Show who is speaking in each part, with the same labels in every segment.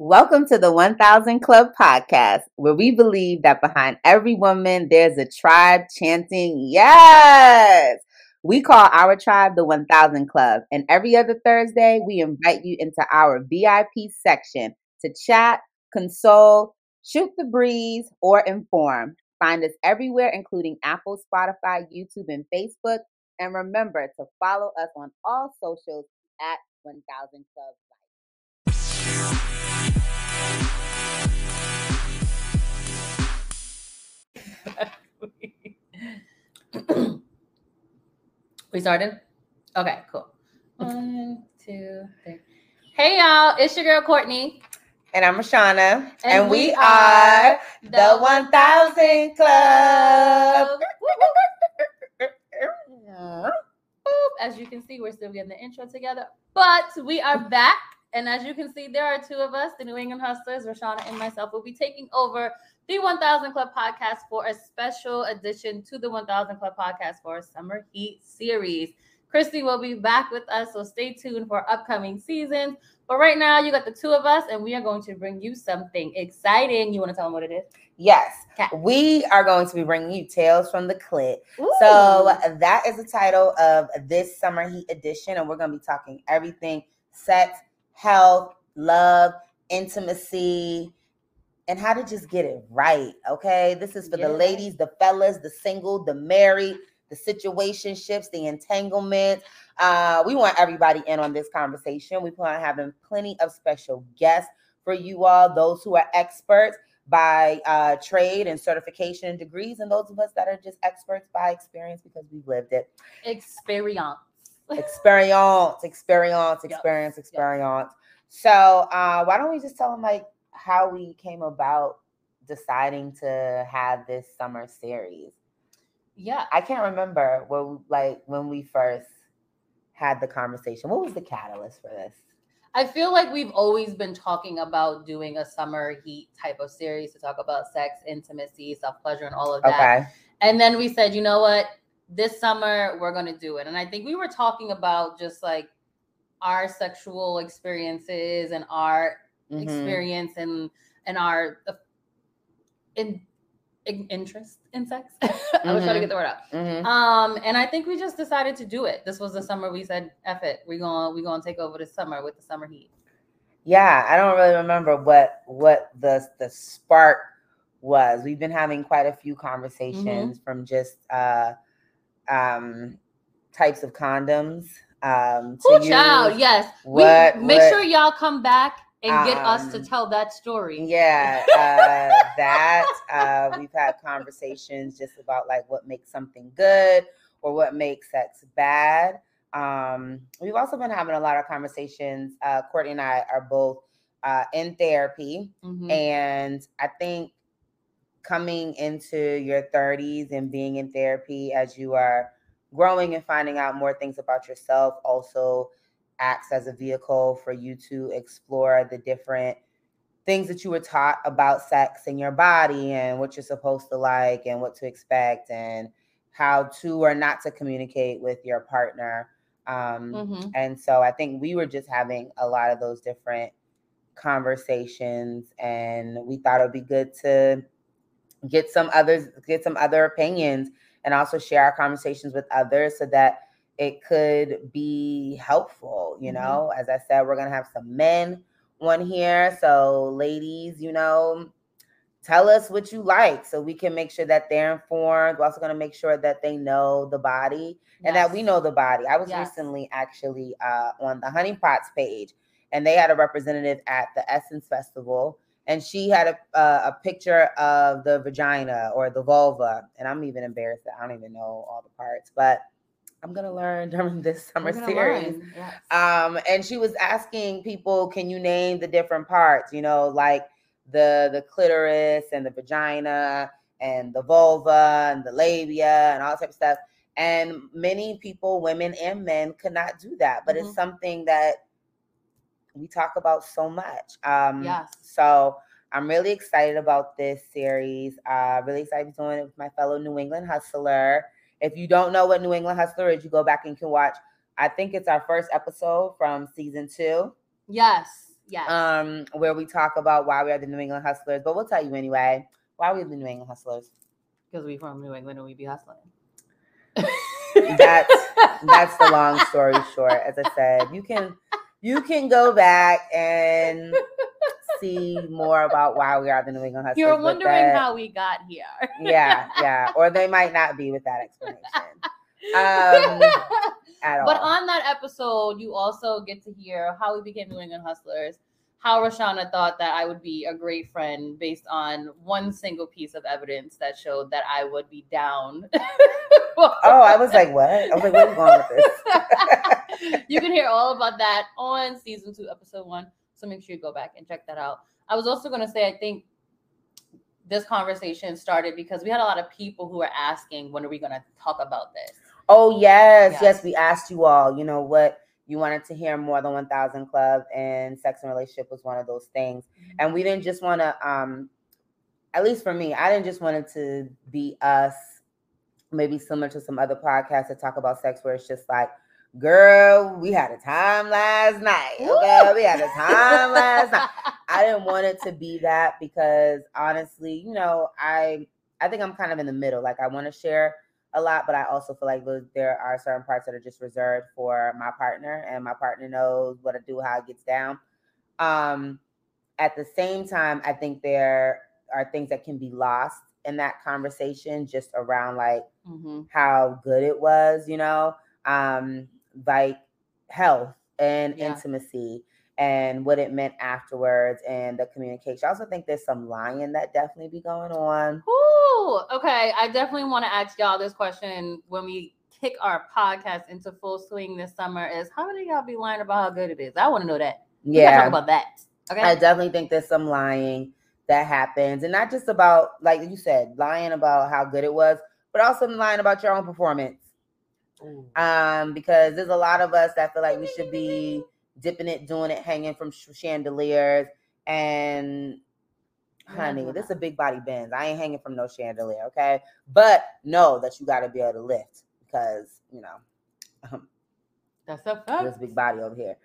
Speaker 1: Welcome to the 1000 Club podcast, where we believe that behind every woman, there's a tribe chanting, Yes! We call our tribe the 1000 Club, and every other Thursday, we invite you into our VIP section to chat, console, shoot the breeze, or inform. Find us everywhere, including Apple, Spotify, YouTube, and Facebook. And remember to follow us on all socials at 1000 Club.
Speaker 2: We started? Okay, cool. One, two, three. Hey y'all, it's your girl Courtney.
Speaker 1: And I'm Rashana.
Speaker 2: And
Speaker 1: And,
Speaker 2: we
Speaker 1: we,
Speaker 2: are
Speaker 1: are the 1000 Club.
Speaker 2: As you can see, we're still getting the intro together, but we are back. And as you can see, there are two of us, the New England Hustlers, Rashana and myself, will be taking over the 1000 Club podcast for a special edition to the 1000 Club podcast for a summer heat series. Christy will be back with us, so stay tuned for upcoming seasons. But right now, you got the two of us, and we are going to bring you something exciting. You want to tell them what it is?
Speaker 1: Yes,
Speaker 2: Okay.
Speaker 1: we are going to be bringing you Tales from the Clit.
Speaker 2: Ooh.
Speaker 1: So that is the title of this summer heat edition, and we're going to be talking everything sex, health, love, intimacy, and how to just get it right. Okay, this is for
Speaker 2: Yeah.
Speaker 1: the ladies, the fellas, the single, the married, the situationships, the entanglement. Uh, we want everybody in on this conversation. We plan on having plenty of special guests for you all, those who are experts by uh, trade and certification and degrees, and those of us that are just experts by experience because we've lived it.
Speaker 2: experience.
Speaker 1: Experience, experience, experience,
Speaker 2: yes.
Speaker 1: experience. So, uh, why don't we just tell them like how we came about deciding to have this summer series?
Speaker 2: Yeah.
Speaker 1: I can't remember what like when we first had the conversation. What was the catalyst for this?
Speaker 2: I feel like we've always been talking about doing a summer heat type of series to talk about sex, intimacy, self pleasure, and all of that.
Speaker 1: Okay.
Speaker 2: And then we said, you know what? This summer we're going to do it. And I think we were talking about just like our sexual experiences and our
Speaker 1: Mhm.
Speaker 2: experience and and our in, in interest in sex. I was trying to get the word out.
Speaker 1: Mhm.
Speaker 2: Um, and I think we just decided to do it. This was the summer we said, "F it, we gonna we gonna take over the summer with the summer heat."
Speaker 1: Yeah, I don't really remember what what the the spark was. We've been having quite a few conversations from just uh um types of condoms um
Speaker 2: child, yes.
Speaker 1: what-
Speaker 2: we make
Speaker 1: what-
Speaker 2: sure y'all come back and get us to
Speaker 1: Um,
Speaker 2: tell that story.
Speaker 1: Yeah, uh, that uh, we've had conversations just about like what makes something good or what makes sex bad. Um, we've also been having a lot of conversations. Uh, Courtney and I are both uh, in therapy,
Speaker 2: Mhm.
Speaker 1: and I think coming into your 30s and being in therapy as you are growing and finding out more things about yourself also acts as a vehicle for you to explore the different things that you were taught about sex and your body and what you're supposed to like and what to expect and how to or not to communicate with your partner um,
Speaker 2: Mhm.
Speaker 1: and so I think we were just having a lot of those different conversations, and we thought it would be good to get some others, get some other opinions, and also share our conversations with others so that it could be helpful. You
Speaker 2: Mhm.
Speaker 1: know, as I said, we're gonna have some men on here, so ladies, you know. Tell us what you like so we can make sure that they're informed. We're also going to make sure that they know the body and that we know the body. I was
Speaker 2: Yes.
Speaker 1: recently actually uh, on the Honey Pots page, and they had a representative at the Essence Festival, and she had a uh, a picture of the vagina or the vulva, and I'm even embarrassed that I don't even know all the parts, but I'm gonna learn during this summer series.
Speaker 2: yes.
Speaker 1: Um, and she was asking people, can you name the different parts? You know, like the the clitoris and the vagina and the vulva and the labia and all that type of stuff. And many people, women and men, could not do that. But
Speaker 2: Mhm.
Speaker 1: it's something that we talk about so much. Um,
Speaker 2: Yes.
Speaker 1: So I'm really excited about this series. Uh, really excited to be doing it with my fellow New England hustler. If you don't know what New England hustler is, you go back and can watch. I think it's our first episode from season two.
Speaker 2: Yes. Yes.
Speaker 1: um, where we talk about why we are the New England Hustlers. But we'll tell you anyway. Why we are the New England Hustlers?
Speaker 2: Because we from New England and we be hustling.
Speaker 1: That's that's the long story short. As I said, you can you can go back and see more about why we are the New England Hustlers.
Speaker 2: You're wondering
Speaker 1: that-
Speaker 2: how we got here.
Speaker 1: Yeah, yeah. Or they might not be with that explanation. Um, at all.
Speaker 2: but on that episode, you also get to hear how we became New England Hustlers, how Rashana thought that I would be a great friend based on one single piece of evidence that showed that I would be down.
Speaker 1: oh, I was like, what? I was like, where are you going with this?
Speaker 2: you can hear all about that on season two, episode one. So make sure you go back and check that out. I was also going to say, I think this conversation started because we had a lot of people who were asking, when are we going to talk about this?
Speaker 1: Oh yes,
Speaker 2: Yes.
Speaker 1: yes, We asked you all. You know what? You wanted to hear more than one thousand club, and sex and relationship was one of those things. And we didn't just want to. um At least for me, I didn't just want it to be us. Maybe similar to some other podcasts that talk about sex, where it's just like, "Girl, we had a time last night. Okay, we had a time last night." I didn't want it to be that because honestly, you know, I I think I'm kind of in the middle. Like I want to share a lot, but I also feel like there are certain parts that are just reserved for my partner, and my partner knows what to do, how it gets down. Um, at the same time, I think there are things that can be lost in that conversation, just around like
Speaker 2: Mhm.
Speaker 1: how good it was, you know, um, like health and
Speaker 2: Yeah.
Speaker 1: intimacy and what it meant afterwards and the communication. I also think there's some lying that definitely be going on.
Speaker 2: Ooh, okay. I definitely want to ask y'all this question when we kick our podcast into full swing this summer is how many of y'all be lying about how good it is? I want to know that. We gotta
Speaker 1: Yeah.
Speaker 2: talk about that. Okay.
Speaker 1: I definitely think there's some lying that happens, and not just about like you said, lying about how good it was, but also lying about your own performance. Um, because there's a lot of us that feel like we should be dipping it, doing it, hanging from chandeliers, and honey,
Speaker 2: doing
Speaker 1: this is a big body Benz. I ain't hanging from no chandelier, okay? But know that you got to be able to lift because you know
Speaker 2: That's a fact.
Speaker 1: this big body over here.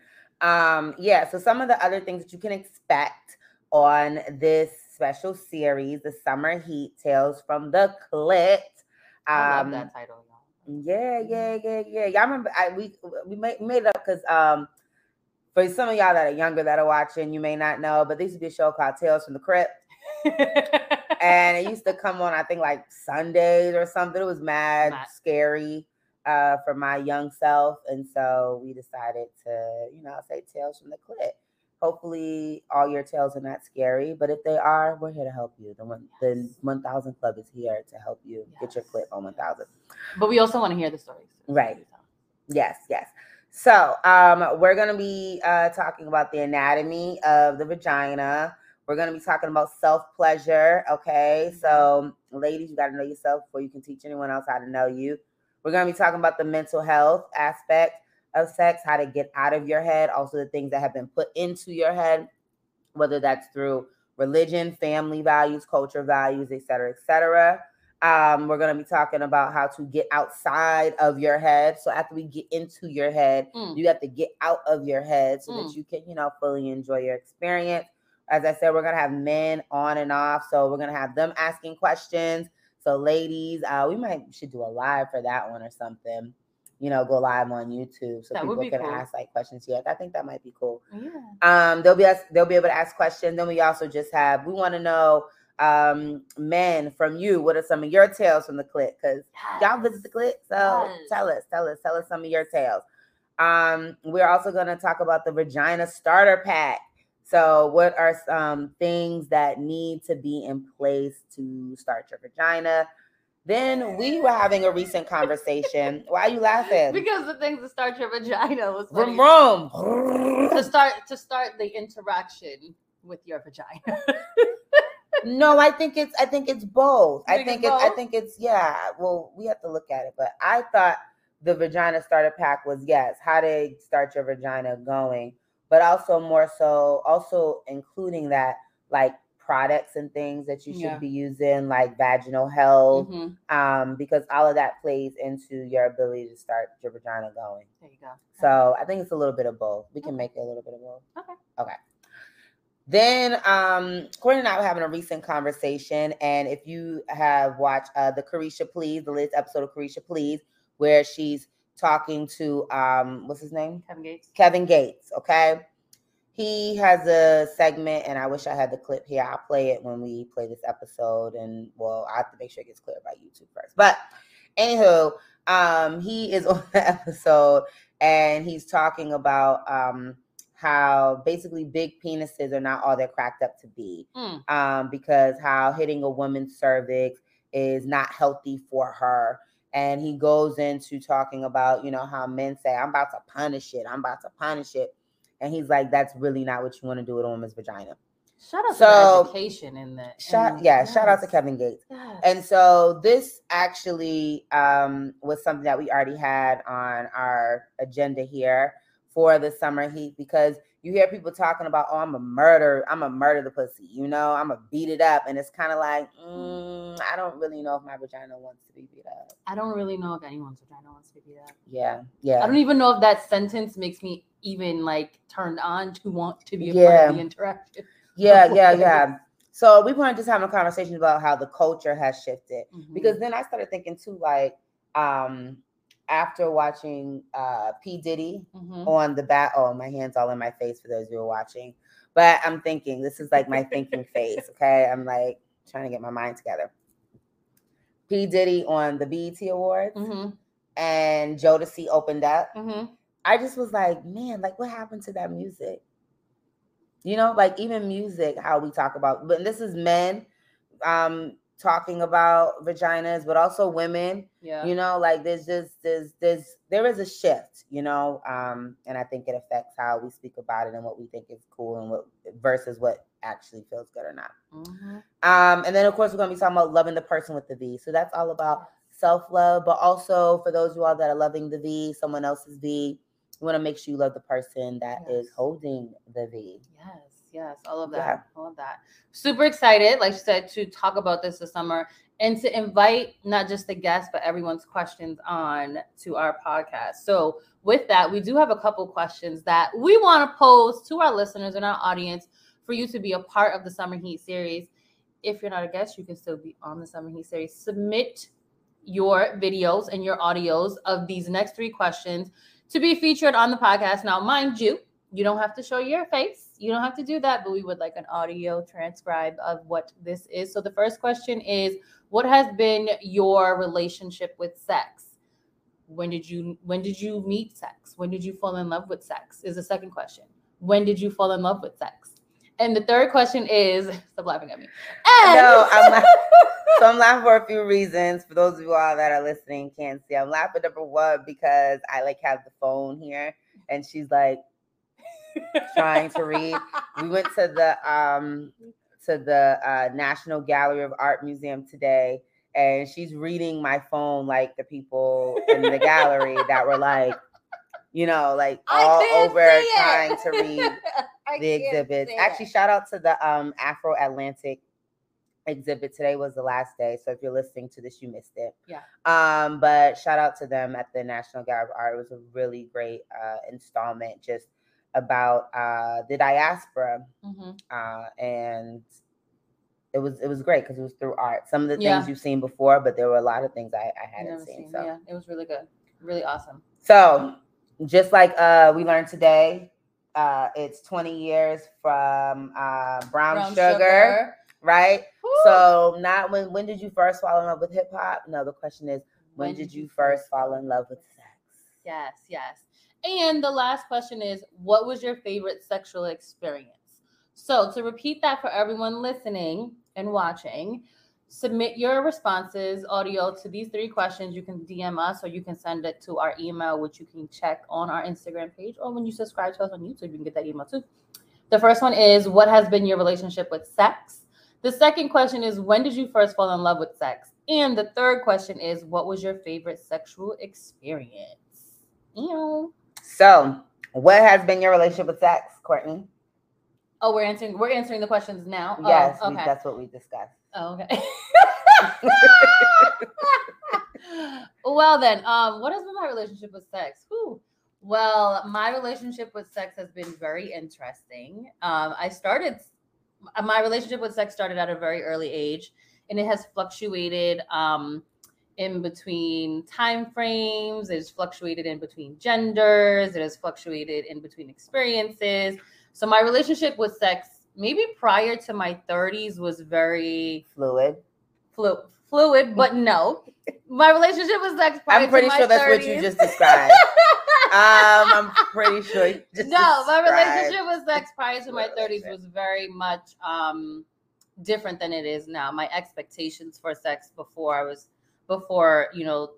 Speaker 1: Um, yeah, so some of the other things that you can expect on this special series, the Summer Heat Tales from the Clit.
Speaker 2: I love
Speaker 1: Um,
Speaker 2: that title, y'all.
Speaker 1: yeah, yeah, yeah, yeah. Y'all remember I we we made, made it up because um for some of y'all that are younger that are watching, you may not know, but there used to be a show called Tales from the Crypt. and it used to come on i think like sundays or something it was mad
Speaker 2: Mad.
Speaker 1: scary uh for my young self and so we decided to you know say tales from the Crypt. hopefully all your tales are not scary but if they are we're here to help you the one the 1000 club is here to help you get your clip on 1000
Speaker 2: but we also want to hear the stories.
Speaker 1: Right. Yes, yes. So um, we're gonna be uh, talking about the anatomy of the vagina. We're gonna be talking about self pleasure. Okay, so ladies, you gotta know yourself before you can teach anyone else how to know you. We're gonna be talking about the mental health aspect of sex, how to get out of your head, also the things that have been put into your head, whether that's through religion, family values, culture values, et cetera, et cetera. Um, we're going to be talking about how to get outside of your head. So after we get into your head,
Speaker 2: Mm.
Speaker 1: you have to get out of your head so that
Speaker 2: Mm.
Speaker 1: you can, you know, fully enjoy your experience. As I said, we're going to have men on and off. So we're going to have them asking questions. So ladies, uh, we might should do a live for that one or something. You know, go live on YouTube so
Speaker 2: That
Speaker 1: people can
Speaker 2: cool.
Speaker 1: ask like questions here. I think that might be cool.
Speaker 2: Yeah.
Speaker 1: Um, they'll be ask, they'll be able to ask questions. Then we also just have we want to know um men from you. What are some of your tales from the clit? Because y'all visit the clit, so
Speaker 2: Yes.
Speaker 1: tell us, tell us, tell us some of your tales. Um, we're also going to talk about the vagina starter pack. So, what are some things that need to be in place to start your vagina? Then we were having a recent conversation. Why are you laughing?
Speaker 2: Because the things to start your vagina was.
Speaker 1: Vroom, vroom.
Speaker 2: to start to start the interaction with your vagina.
Speaker 1: No, I think it's I think it's both. I
Speaker 2: think it's
Speaker 1: I think it's yeah. Well, we have to look at it, but I thought the vagina starter pack was yes, how to start your vagina going, but also more so also including that like products and things that you should
Speaker 2: Yeah.
Speaker 1: be using like vaginal health
Speaker 2: Mhm.
Speaker 1: um because all of that plays into your ability to start your vagina going.
Speaker 2: There you go.
Speaker 1: So I think it's a little bit of both. We can
Speaker 2: Okay.
Speaker 1: make it a little bit of both.
Speaker 2: Okay.
Speaker 1: Okay. Then um Courtney and I were having a recent conversation, and if you have watched uh the Caresha Please, the latest episode of Caresha Please, where she's talking to um what's his name?
Speaker 2: Kevin Gates.
Speaker 1: Kevin Gates, okay? He has a segment, and I wish I had the clip here. I'll play it when we play this episode, and well, I have to make sure it gets clear by YouTube first. But anywho, um, he is on the episode and he's talking about um how basically big penises are not all they're cracked up to be.
Speaker 2: Mm.
Speaker 1: Um, because how hitting a woman's cervix is not healthy for her. And he goes into talking about, you know, how men say, I'm about to punish it, I'm about to punish it. And he's like, that's really not what you want to do with a woman's vagina.
Speaker 2: Shout out
Speaker 1: So-
Speaker 2: to education in the
Speaker 1: Shout,
Speaker 2: in-
Speaker 1: yeah, shout out to Kevin Gates.
Speaker 2: yes.
Speaker 1: And so this actually um, was something that we already had on our agenda here for the summer heat because you hear people talking about, oh, I'm a murder, I'm a murder the pussy, you know, I'm a beat it up, and it's kind of like, mm, I don't really know if my vagina wants to be beat up.
Speaker 2: I don't really know if anyone's vagina wants to be beat up.
Speaker 1: Yeah, yeah.
Speaker 2: I don't even know if that sentence makes me even like turned on to want to be a part
Speaker 1: Yeah.
Speaker 2: of the interaction.
Speaker 1: Yeah, yeah, yeah. So we to just having a conversation about how the culture has shifted.
Speaker 2: Mhm.
Speaker 1: because then I started thinking too, like um after watching uh P Diddy
Speaker 2: Mhm.
Speaker 1: on the bat. Oh, my hands all in my face for those who are watching. But I'm thinking this is like my thinking phase. Okay, I'm like trying to get my mind together. P Diddy on the BET Awards
Speaker 2: Mhm.
Speaker 1: and Jodeci opened up.
Speaker 2: Mhm.
Speaker 1: I just was like, man, like what happened to that music? You know, like even music, how we talk about, but this is men um talking about vaginas, but also women.
Speaker 2: Yeah.
Speaker 1: You know, like there's just there's there's there is a shift, you know, um, and I think it affects how we speak about it and what we think is cool and what versus what actually feels good or not.
Speaker 2: Mhm.
Speaker 1: Um, and then of course we're gonna be talking about loving the person with the V. So that's all about self-love, but also for those of you all that are loving the V, someone else's V, you want to make sure you love the person that is
Speaker 2: Yes.
Speaker 1: holding the V.
Speaker 2: Yes, yes, all of that.
Speaker 1: Yeah.
Speaker 2: All of that. Super excited, like you said, to talk about this this summer and to invite not just the guests, but everyone's questions on to our podcast. So, with that, we do have a couple questions that we want to pose to our listeners and our audience for you to be a part of the Summer Heat series. If you're not a guest, you can still be on the Summer Heat series. Submit your videos and your audios of these next three questions to be featured on the podcast. Now, mind you, you don't have to show your face. You don't have to do that, but we would like an audio transcribe of what this is. So the first question is what has been your relationship with sex? When did you when did you meet sex? When did you fall in love with sex? Is the second question. When did you fall in love with sex? And the third question is stop laughing at me. And
Speaker 1: No, I'm not- So I'm laughing for a few reasons. For those of you all that are listening, can't see. I'm laughing number one because I like have the phone here, and she's like trying to read. We went to the um to the uh, National Gallery of Art Museum today, and she's reading my phone like the people in the gallery that were like, you know, like all over trying to read the exhibits. Actually, shout out to the um Afro Atlantic exhibit. Today was the last day, so if you're listening to this, you missed it.
Speaker 2: Yeah.
Speaker 1: Um, but shout out to them at the National Gallery of Art. It was a really great uh installment just about uh the diaspora.
Speaker 2: Mhm.
Speaker 1: Uh and it was it was great because it was through art. Some of the
Speaker 2: Yeah.
Speaker 1: things you've seen before, but there were a lot of things I, I hadn't seen.
Speaker 2: seen.
Speaker 1: So
Speaker 2: Yeah, it was really good. Really awesome.
Speaker 1: so, just like uh, we learned today, uh, it's 20 years from uh, brown, sugar, right?
Speaker 2: Woo!
Speaker 1: So, not when when did you first fall in love with hip hop? No, the question is when, did you first fall in love with sex?
Speaker 2: Yes, yes. And the last question is what was your favorite sexual experience? So, to repeat that for everyone listening and watching, submit your responses audio to these three questions. You can DM us or you can send it to our email, which you can check on our Instagram page or when you subscribe to us on YouTube, you can get that email too. The first one is what has been your relationship with sex? The second question is when did you first fall in love with sex? And the third question is what was your favorite sexual experience? Ew.
Speaker 1: So, what has been your relationship with sex, Courtney?
Speaker 2: Oh, we're answering we're answering the questions now. Oh,
Speaker 1: yes, we-
Speaker 2: okay.
Speaker 1: that's what we discussed.
Speaker 2: Oh, okay. well then, um, what has been my relationship with sex? Whew. Well, my relationship with sex has been very interesting. Um, I started my relationship with sex started at a very early age and it has fluctuated um in between time frames it has fluctuated in between genders it has fluctuated in between experiences so my relationship with sex maybe prior to my 30s was very
Speaker 1: Fluid.
Speaker 2: flu- fluid but no my relationship with sex prior
Speaker 1: I'm pretty
Speaker 2: to my
Speaker 1: sure that's
Speaker 2: 30s.
Speaker 1: what you just described. um, I'm pretty sure.
Speaker 2: No, my relationship with sex prior to my 30s was very much um different than it is now. My expectations for sex before I was before, you know,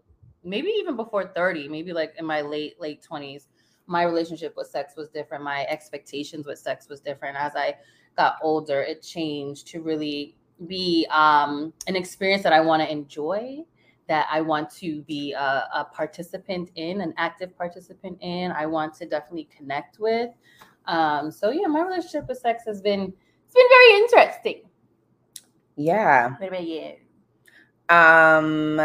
Speaker 2: maybe even before 30, maybe like in my late late 20s, my relationship with sex was different. My expectations with sex was different. As I got older, it changed to really be um an experience that I want to enjoy that I want to be a, a participant in, an active participant in. I want to definitely connect with. Um, so yeah, my relationship with sex has been it's been very interesting.
Speaker 1: Yeah.
Speaker 2: What about you?
Speaker 1: Um,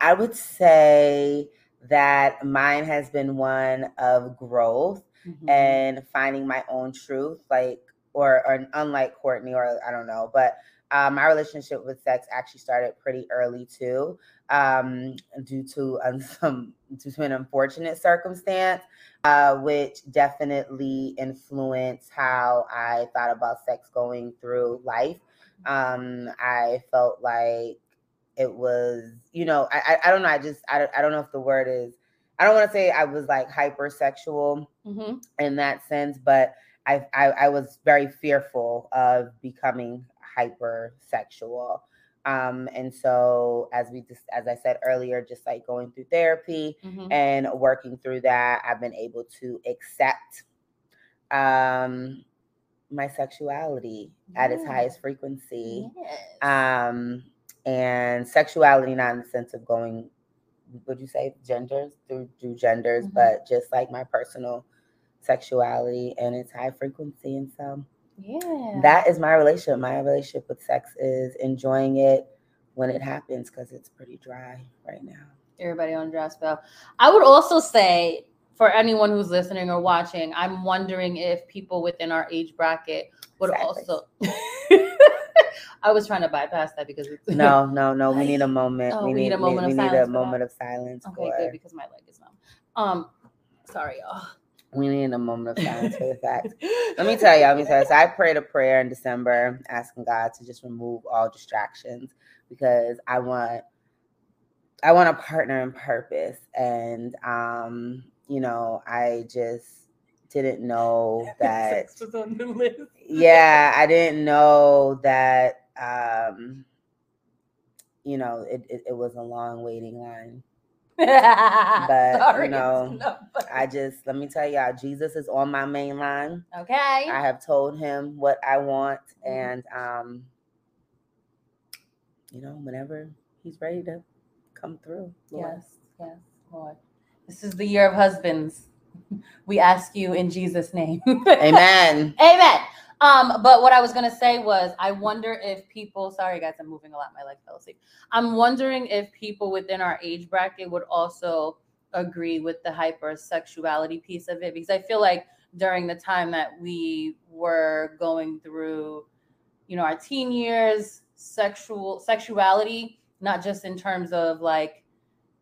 Speaker 1: I would say that mine has been one of growth
Speaker 2: Mhm.
Speaker 1: and finding my own truth, like or or unlike Courtney, or I don't know, but uh, my relationship with sex actually started pretty early too, um, due to um, some due to an unfortunate circumstance, uh, which definitely influenced how I thought about sex going through life. Um, I felt like it was, you know, I I, don't know, I just I don't, I don't know if the word is. I don't want to say I was like hypersexual
Speaker 2: Mhm.
Speaker 1: in that sense, but I, I I was very fearful of becoming hypersexual. Um, and so as we just as I said earlier, just like going through therapy
Speaker 2: Mhm.
Speaker 1: and working through that, I've been able to accept um my sexuality at its highest frequency.
Speaker 2: Yes.
Speaker 1: Um and sexuality not in the sense of going would you say genders through through genders,
Speaker 2: Mhm.
Speaker 1: but just like my personal sexuality and its high frequency. And so
Speaker 2: yeah.
Speaker 1: that is my relationship. My relationship with sex is enjoying it when it happens because it's pretty dry right now.
Speaker 2: everybody on dry spell. I would also say for anyone who's listening or watching, I'm wondering if people within our age bracket would
Speaker 1: Exactly.
Speaker 2: also. I was trying to bypass that because it's
Speaker 1: No, no, no. We need a moment.
Speaker 2: Oh,
Speaker 1: we,
Speaker 2: we need a moment
Speaker 1: we,
Speaker 2: of
Speaker 1: we need a
Speaker 2: silence that.
Speaker 1: moment of silence
Speaker 2: Okay,
Speaker 1: for
Speaker 2: good because my leg is numb. Um, sorry, y'all.
Speaker 1: we need a moment of silence for the fact. Let me tell you, let me tell you. So I prayed a prayer in December asking God to just remove all distractions because I want I want a partner in purpose. And um, you know, I just didn't know that
Speaker 2: Sex was on the list.
Speaker 1: yeah, I didn't know that um you know it, it, it was a long waiting line.
Speaker 2: but
Speaker 1: you know, I just let me tell y'all, Jesus is on my main line.
Speaker 2: okay.
Speaker 1: I have told him what I want,
Speaker 2: Mhm.
Speaker 1: and um, you know, whenever he's ready to come through. Lord.
Speaker 2: Yes, yes, Lord. This is the year of husbands. We ask you in Jesus' name.
Speaker 1: Amen.
Speaker 2: Amen. Um, but what I was gonna say was, I wonder if people. Sorry, guys, I'm moving a lot. My leg fell asleep. I'm wondering if people within our age bracket would also agree with the hypersexuality piece of it, because I feel like during the time that we were going through, you know, our teen years, sexual sexuality, not just in terms of like,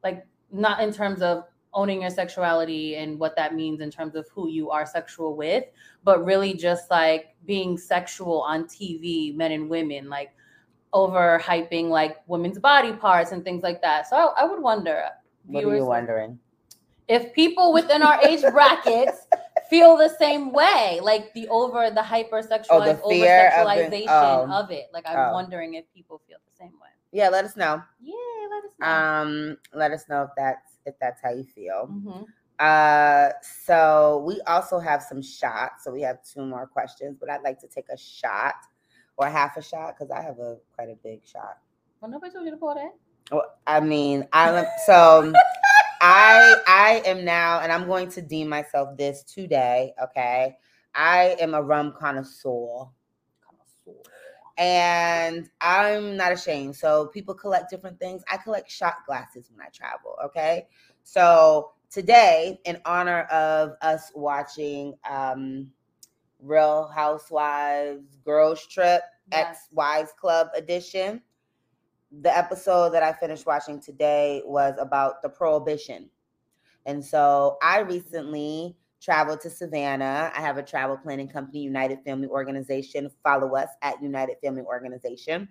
Speaker 2: like not in terms of owning your sexuality and what that means in terms of who you are sexual with, but really just like being sexual on TV, men and women, like over hyping like women's body parts and things like that. So I, I would wonder,
Speaker 1: What are you wondering?
Speaker 2: if people within our age brackets feel the same way, like the over the hypersexualized,
Speaker 1: Oh, the
Speaker 2: over
Speaker 1: fear of
Speaker 2: sexualization
Speaker 1: oh.
Speaker 2: of it. Like I'm
Speaker 1: Oh.
Speaker 2: wondering if people feel the same way.
Speaker 1: Yeah, let us know.
Speaker 2: Yeah, let us know.
Speaker 1: Um, let us know if that's if that's how you feel.
Speaker 2: Mhm.
Speaker 1: Uh, so we also have some shots. So we have two more questions, but I'd like to take a shot or half a shot because I have a quite a big shot.
Speaker 2: Well, nobody told you to pour that.
Speaker 1: Well, I mean, I'm so I I am now, and I'm going to deem myself this today. Okay, I am a rum connoisseur, and I'm not ashamed. So people collect different things. I collect shot glasses when I travel. Okay, so today, in honor of us watching um, Real Housewives Girls Trip
Speaker 2: Yes.
Speaker 1: X Wives Club edition. The episode that I finished watching today was about the prohibition. And so I recently traveled to Savannah. I have a travel planning company, United Family Organization. Follow us at United Family Organization.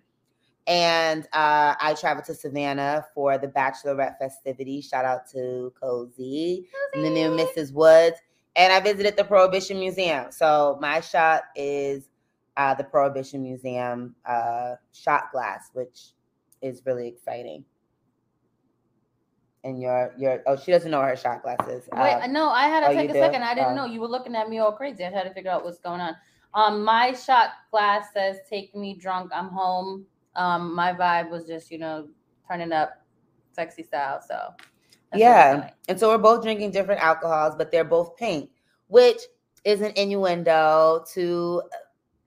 Speaker 1: And uh, I traveled to Savannah for the bachelorette festivity. Shout out to Cozy and the new Mrs. Woods. And I visited the Prohibition Museum. So my shot is uh, the Prohibition Museum uh, shot glass, which is really exciting. And your your oh she doesn't know her shot glass is.
Speaker 2: Wait,
Speaker 1: Uh,
Speaker 2: no, I had to
Speaker 1: oh,
Speaker 2: take a
Speaker 1: do?
Speaker 2: second. I didn't know you were looking at me all crazy. I had to figure out what's going on. Um, my shot glass says "Take me drunk, I'm home." Um, my vibe was just you know turning up, sexy style. So that's what I'm
Speaker 1: Yeah. And so we're both drinking different alcohols, but they're both pink, which is an innuendo to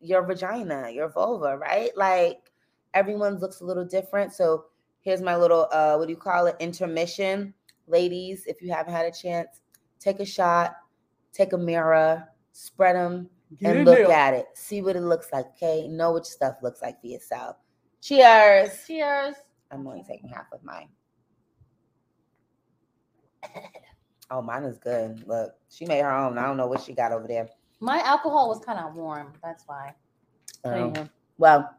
Speaker 1: your vagina, your vulva, right? Like everyone's looks a little different. So here's my little uh what do you call it? Intermission. Ladies, if you haven't had a chance, take a shot, take a mirror, spread them, and look at it. See what it looks like, okay? Know what stuff looks like for yourself. Cheers.
Speaker 2: Cheers.
Speaker 1: I'm only taking half of mine. Oh, mine is good. Look, she made her own. I don't know what she got over there.
Speaker 2: My alcohol was kind of warm. That's why.
Speaker 1: Um,
Speaker 2: Anywho.
Speaker 1: well,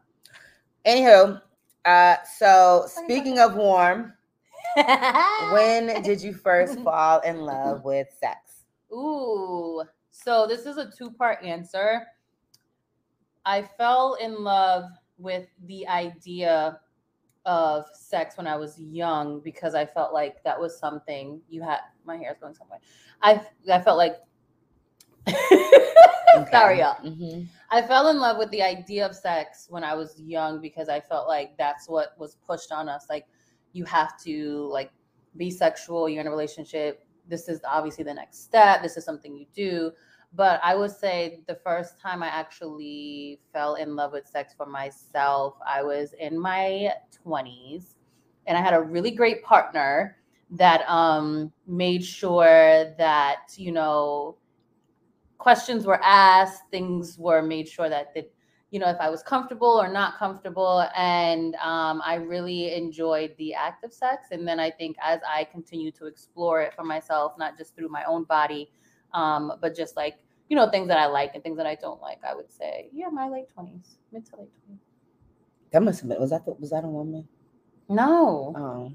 Speaker 1: anywho, uh, so speaking of warm, when did you first fall in love with sex?
Speaker 2: Ooh. So this is a two-part answer. I fell in love with the idea of sex when I was young because I felt like that was something you had my hair is going somewhere. I I felt like Sorry, y'all.
Speaker 1: hmm
Speaker 2: I fell in love with the idea of sex when I was young because I felt like that's what was pushed on us. Like you have to like be sexual, you're in a relationship. This is obviously the next step. This is something you do. But I would say the first time I actually fell in love with sex for myself, I was in my 20s and I had a really great partner that um made sure that, you know, questions were asked, things were made sure that that you know if I was comfortable or not comfortable, and um, I really enjoyed the act of sex. And then I think as I continue to explore it for myself, not just through my own body, um, but just like you know things that I like and things that I don't like, I would say yeah, my late twenties, mid to late twenties.
Speaker 1: That must have been. Was that the, was that a woman?
Speaker 2: No,
Speaker 1: Oh,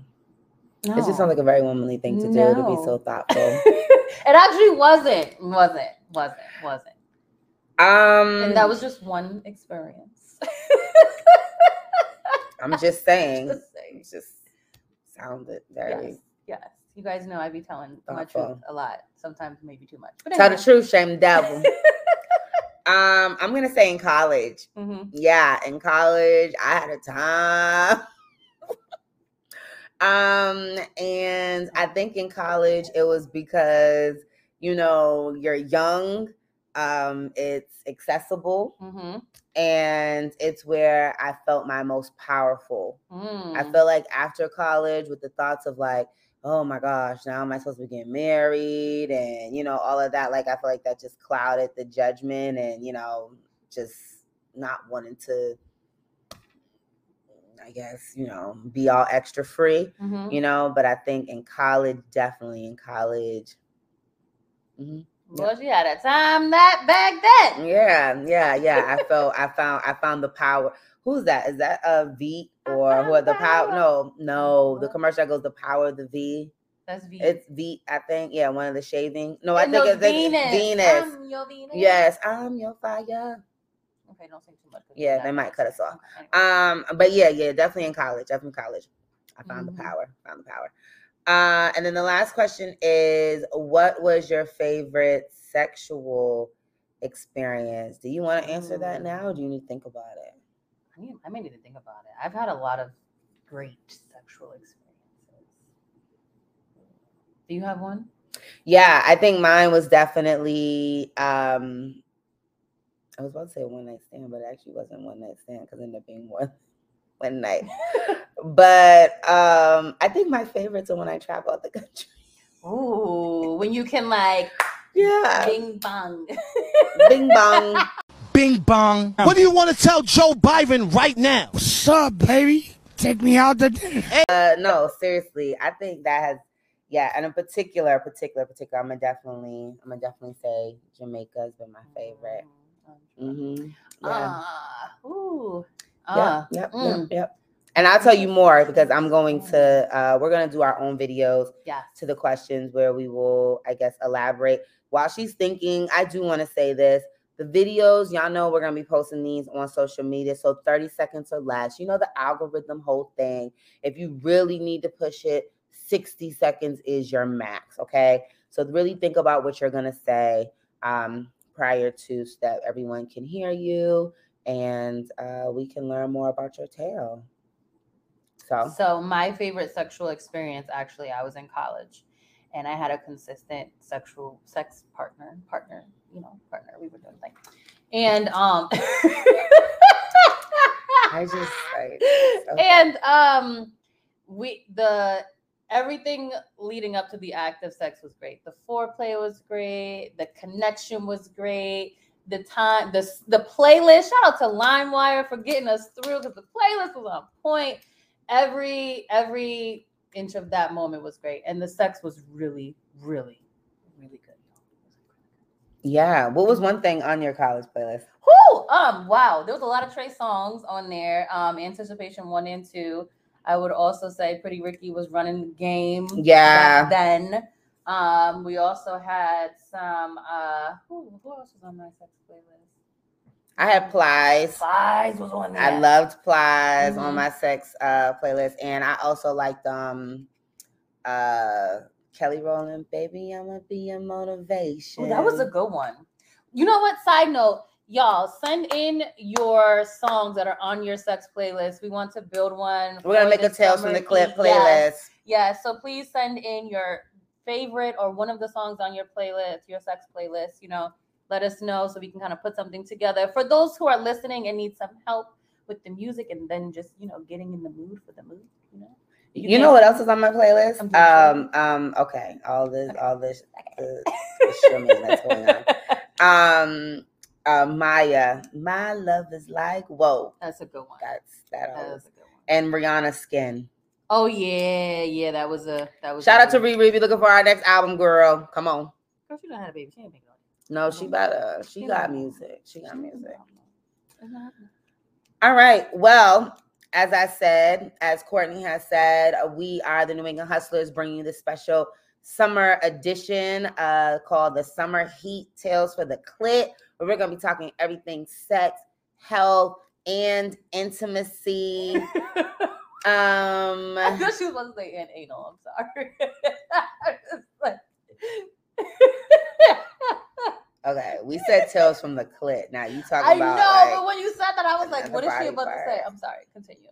Speaker 2: no.
Speaker 1: it just sounds like a very womanly thing to do to be so thoughtful.
Speaker 2: it actually wasn't, wasn't, wasn't, wasn't.
Speaker 1: Um,
Speaker 2: And that was just one experience.
Speaker 1: I'm just saying.
Speaker 2: Just saying.
Speaker 1: It just sounded very.
Speaker 2: Yes, yes. You guys know I'd be telling my truth a lot. Sometimes maybe too much. But
Speaker 1: Tell the truth, shame the devil. um, I'm gonna say in college.
Speaker 2: hmm
Speaker 1: Yeah, in college, I had a time. um, and I think in college it was because you know you're young, um, it's accessible,
Speaker 2: hmm
Speaker 1: and it's where I felt my most powerful.
Speaker 2: Mm.
Speaker 1: I feel like after college, with the thoughts of like, oh my gosh, now am I supposed to be getting married? And, you know, all of that. Like, I feel like that just clouded the judgment and, you know, just not wanting to, I guess, you know, be all extra free,
Speaker 2: Mhm.
Speaker 1: you know. But I think in college, definitely in college. Mhm.
Speaker 2: Well, she had a time that back then.
Speaker 1: Yeah, yeah, yeah. I felt, I found, I found the power. Who's that? Is that a V or who? The
Speaker 2: the
Speaker 1: power? No, no. The commercial goes, the power of the V.
Speaker 2: That's V.
Speaker 1: It's V, I think. Yeah, one of the shaving. No, I
Speaker 2: And
Speaker 1: think it's Venus. Venus.
Speaker 2: I'm your Venus.
Speaker 1: Yes, I'm your fire.
Speaker 2: Okay, don't say too much.
Speaker 1: Yeah, they might cut us off. Um, but yeah, yeah, definitely in college. Definitely in college. I found
Speaker 2: Mhm.
Speaker 1: the power. Found the power. Uh, and then the last question is, what was your favorite sexual experience? Do you want to answer that now, or do you need to think about it?
Speaker 2: I, mean, I may need to think about it. I've had a lot of great sexual experiences. Do you have one?
Speaker 1: Yeah, I think mine was definitely. um I was about to say one night stand, but it actually wasn't one night stand because it ended up being one one night. but um I think my favorites are when I travel out the country.
Speaker 2: Ooh, when you can like
Speaker 1: Yeah.
Speaker 2: Bing bong.
Speaker 1: Bing bong.
Speaker 3: Bing bong. What do you want to tell Joe Biden right now? What's up, baby? Take me out to dinner.
Speaker 1: Uh, no, seriously, I think that has, yeah, and in particular, particular, particular, I'm gonna definitely, I'm gonna definitely say Jamaica's been my favorite. Mm-hmm. Yeah.
Speaker 2: Ah, ooh. Ah,
Speaker 1: yep, yep,
Speaker 2: mm.
Speaker 1: yep. And I'll tell you more because I'm going to, uh, we're gonna do our own videos
Speaker 2: yes.
Speaker 1: to the questions where we will, I guess, elaborate. While she's thinking, I do want to say this. The videos, y'all know we're gonna be posting these on social media. So 30 seconds or less. You know the algorithm whole thing. If you really need to push it, 60 seconds is your max. Okay. So really think about what you're gonna say um, prior to so that everyone can hear you and uh, we can learn more about your tale. So
Speaker 2: So my favorite sexual experience actually I was in college and I had a consistent sexual sex partner, partner, you know, partner. We were doing things. And um
Speaker 1: I just like okay.
Speaker 2: and um we the everything leading up to the act of sex was great. The foreplay was great, the connection was great. The time, the the playlist. Shout out to LimeWire for getting us through because the playlist was on point. Every every inch of that moment was great, and the sex was really, really, really good.
Speaker 1: yeah. What was one thing on your college playlist?
Speaker 2: Whoo! Um, wow, there was a lot of Trey Songz on there. Um, Anticipation one and two. I would also say Pretty Ricky was running the game.
Speaker 1: Yeah.
Speaker 2: then. Um, we also had some. Uh, who, who else was on my sex playlist?
Speaker 1: I had Plies.
Speaker 2: Spies was on there.
Speaker 1: I loved Plies on
Speaker 2: Mhm.
Speaker 1: my sex uh playlist, and I also liked um uh Kelly Rowland, baby, I'ma be a motivation.
Speaker 2: Oh, that was a good one. You know what? Side note, y'all send in your songs that are on your sex playlist. We want to build one.
Speaker 1: We're gonna make a Tales from the Clip playlist.
Speaker 2: Yes. Yeah, so please send in your favorite or one of the songs on your playlist, your sex playlist, you know, let us know so we can kind of put something together. For those who are listening and need some help with the music and then just, you know, getting in the mood for the mood, you know.
Speaker 1: You,
Speaker 2: can
Speaker 1: know what else is on my playlist? Um, um, okay, all this,
Speaker 2: Okay.
Speaker 1: all this, the, that's going on. Um, uh, Mya, my love is like whoa.
Speaker 2: That's a good one.
Speaker 1: That's that.
Speaker 2: That was a good one.
Speaker 1: And Rihanna Skin.
Speaker 2: Oh yeah, yeah, that was a that was
Speaker 1: Shout
Speaker 2: a
Speaker 1: out to
Speaker 2: good-
Speaker 1: Riri. Be looking for our next album, girl. Come on.
Speaker 2: Girl, she done had a baby. She ain't making
Speaker 1: No, she
Speaker 2: Mhm.
Speaker 1: better. She
Speaker 2: She
Speaker 1: got
Speaker 2: know.
Speaker 1: music. She got music.
Speaker 2: It's not happening.
Speaker 1: All right. Well, as I said, as Courtney has said, uh, we are the New England Hustlers bringing you this special summer edition uh, called the Summer Heat Tales for the Clit, where we're going to be talking everything sex, health, and intimacy. Um,
Speaker 2: I thought she was supposed to say and anal. I'm sorry. Like-
Speaker 1: okay, we said tales from the clit. Now you talk about.
Speaker 2: I know,
Speaker 1: like,
Speaker 2: but when you said that, I was like, "What is she about to say?" I'm sorry. Continue.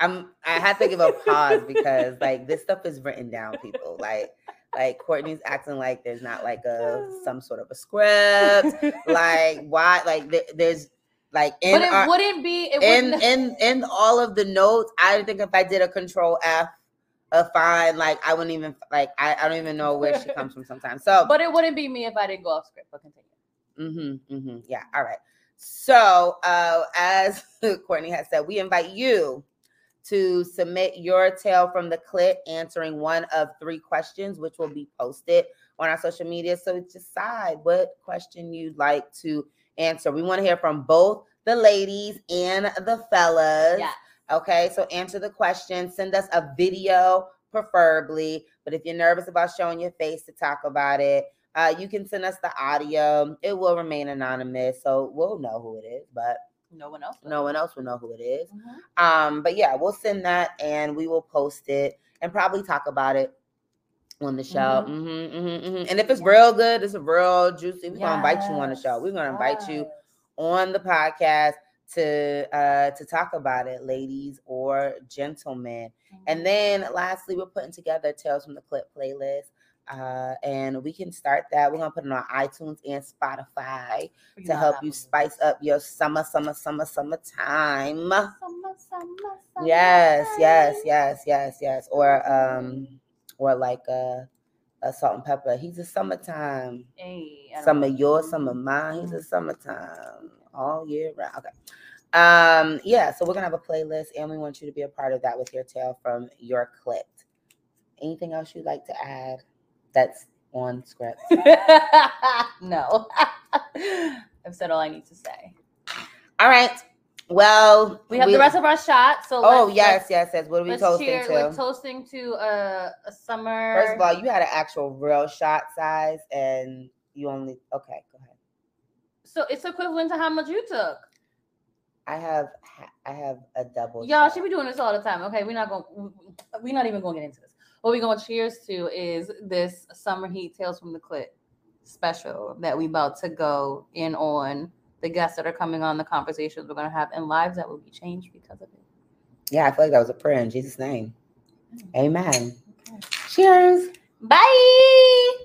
Speaker 1: I'm I had to give a pause because like this stuff is written down, people. Like like Courtney's acting like there's not like a some sort of a script. Like why like there, there's like in
Speaker 2: but it
Speaker 1: our,
Speaker 2: wouldn't be. It
Speaker 1: in
Speaker 2: wouldn't.
Speaker 1: in in all of the notes, I think if I did a control F a fine, like I wouldn't even like I, I don't even know where she comes from sometimes. So
Speaker 2: but it wouldn't be me if I didn't go off script. But continue.
Speaker 1: Mm-hmm, mm-hmm. Yeah. All right. So, uh, as Courtney has said, we invite you to submit your tale from the clip, answering one of three questions, which will be posted on our social media. So decide what question you'd like to answer. We want to hear from both the ladies and the fellas.
Speaker 2: Yeah.
Speaker 1: Okay, so answer the question. Send us a video, preferably. But if you're nervous about showing your face to talk about it, uh, you can send us the audio. It will remain anonymous, so we'll know who it is, but
Speaker 2: No one else.
Speaker 1: no one else will know who it is.
Speaker 2: Mhm.
Speaker 1: Um, but yeah, we'll send that and we will post it and probably talk about it on the show. hmm hmm hmm And if it's real good, it's a real juicy. We're gonna invite you on the show. We're gonna invite you on the podcast to uh to talk about it, ladies or gentlemen. And then lastly, we're putting together Tales from the Clip playlist. Uh, and we can start that. We're gonna put it on iTunes and Spotify
Speaker 2: You
Speaker 1: to help you spice up your summer, summer, summer, summertime.
Speaker 2: Summer, summer, summer
Speaker 1: Yes, yes, yes, yes, yes. Or um, or like uh, a Salt-N-Pepa. He's a summertime.
Speaker 2: Hey,
Speaker 1: Some of yours, some of mine. He's a summertime all year round. Okay. Um, yeah, so we're gonna have a playlist and we want you to be a part of that with your tale from your clip. Anything else you'd like to add that's on script?
Speaker 2: no. I've said all I need to say.
Speaker 1: All right. Well,
Speaker 2: We have the rest of our shots. So
Speaker 1: Oh
Speaker 2: let's-
Speaker 1: yes, yes, yes. What are we
Speaker 2: Let's
Speaker 1: toasting
Speaker 2: cheer.
Speaker 1: to?
Speaker 2: We're toasting to a, a summer.
Speaker 1: First of all, you had an actual real shot size, and you only okay. Go ahead.
Speaker 2: so it's equivalent to how much you took.
Speaker 1: I have I have a double.
Speaker 2: Y'all
Speaker 1: shot.
Speaker 2: should be doing this all the time. Okay, we're not going. We're not even going to get into this. What we're going to cheers to is this summer heat tales from the clip special that we about to go in on. The guests that are coming on, the conversations we're going to have, and lives that will be changed because of it.
Speaker 1: Yeah, I feel like that was a prayer in Jesus' name. Mm. Amen. Cheers.
Speaker 2: Bye.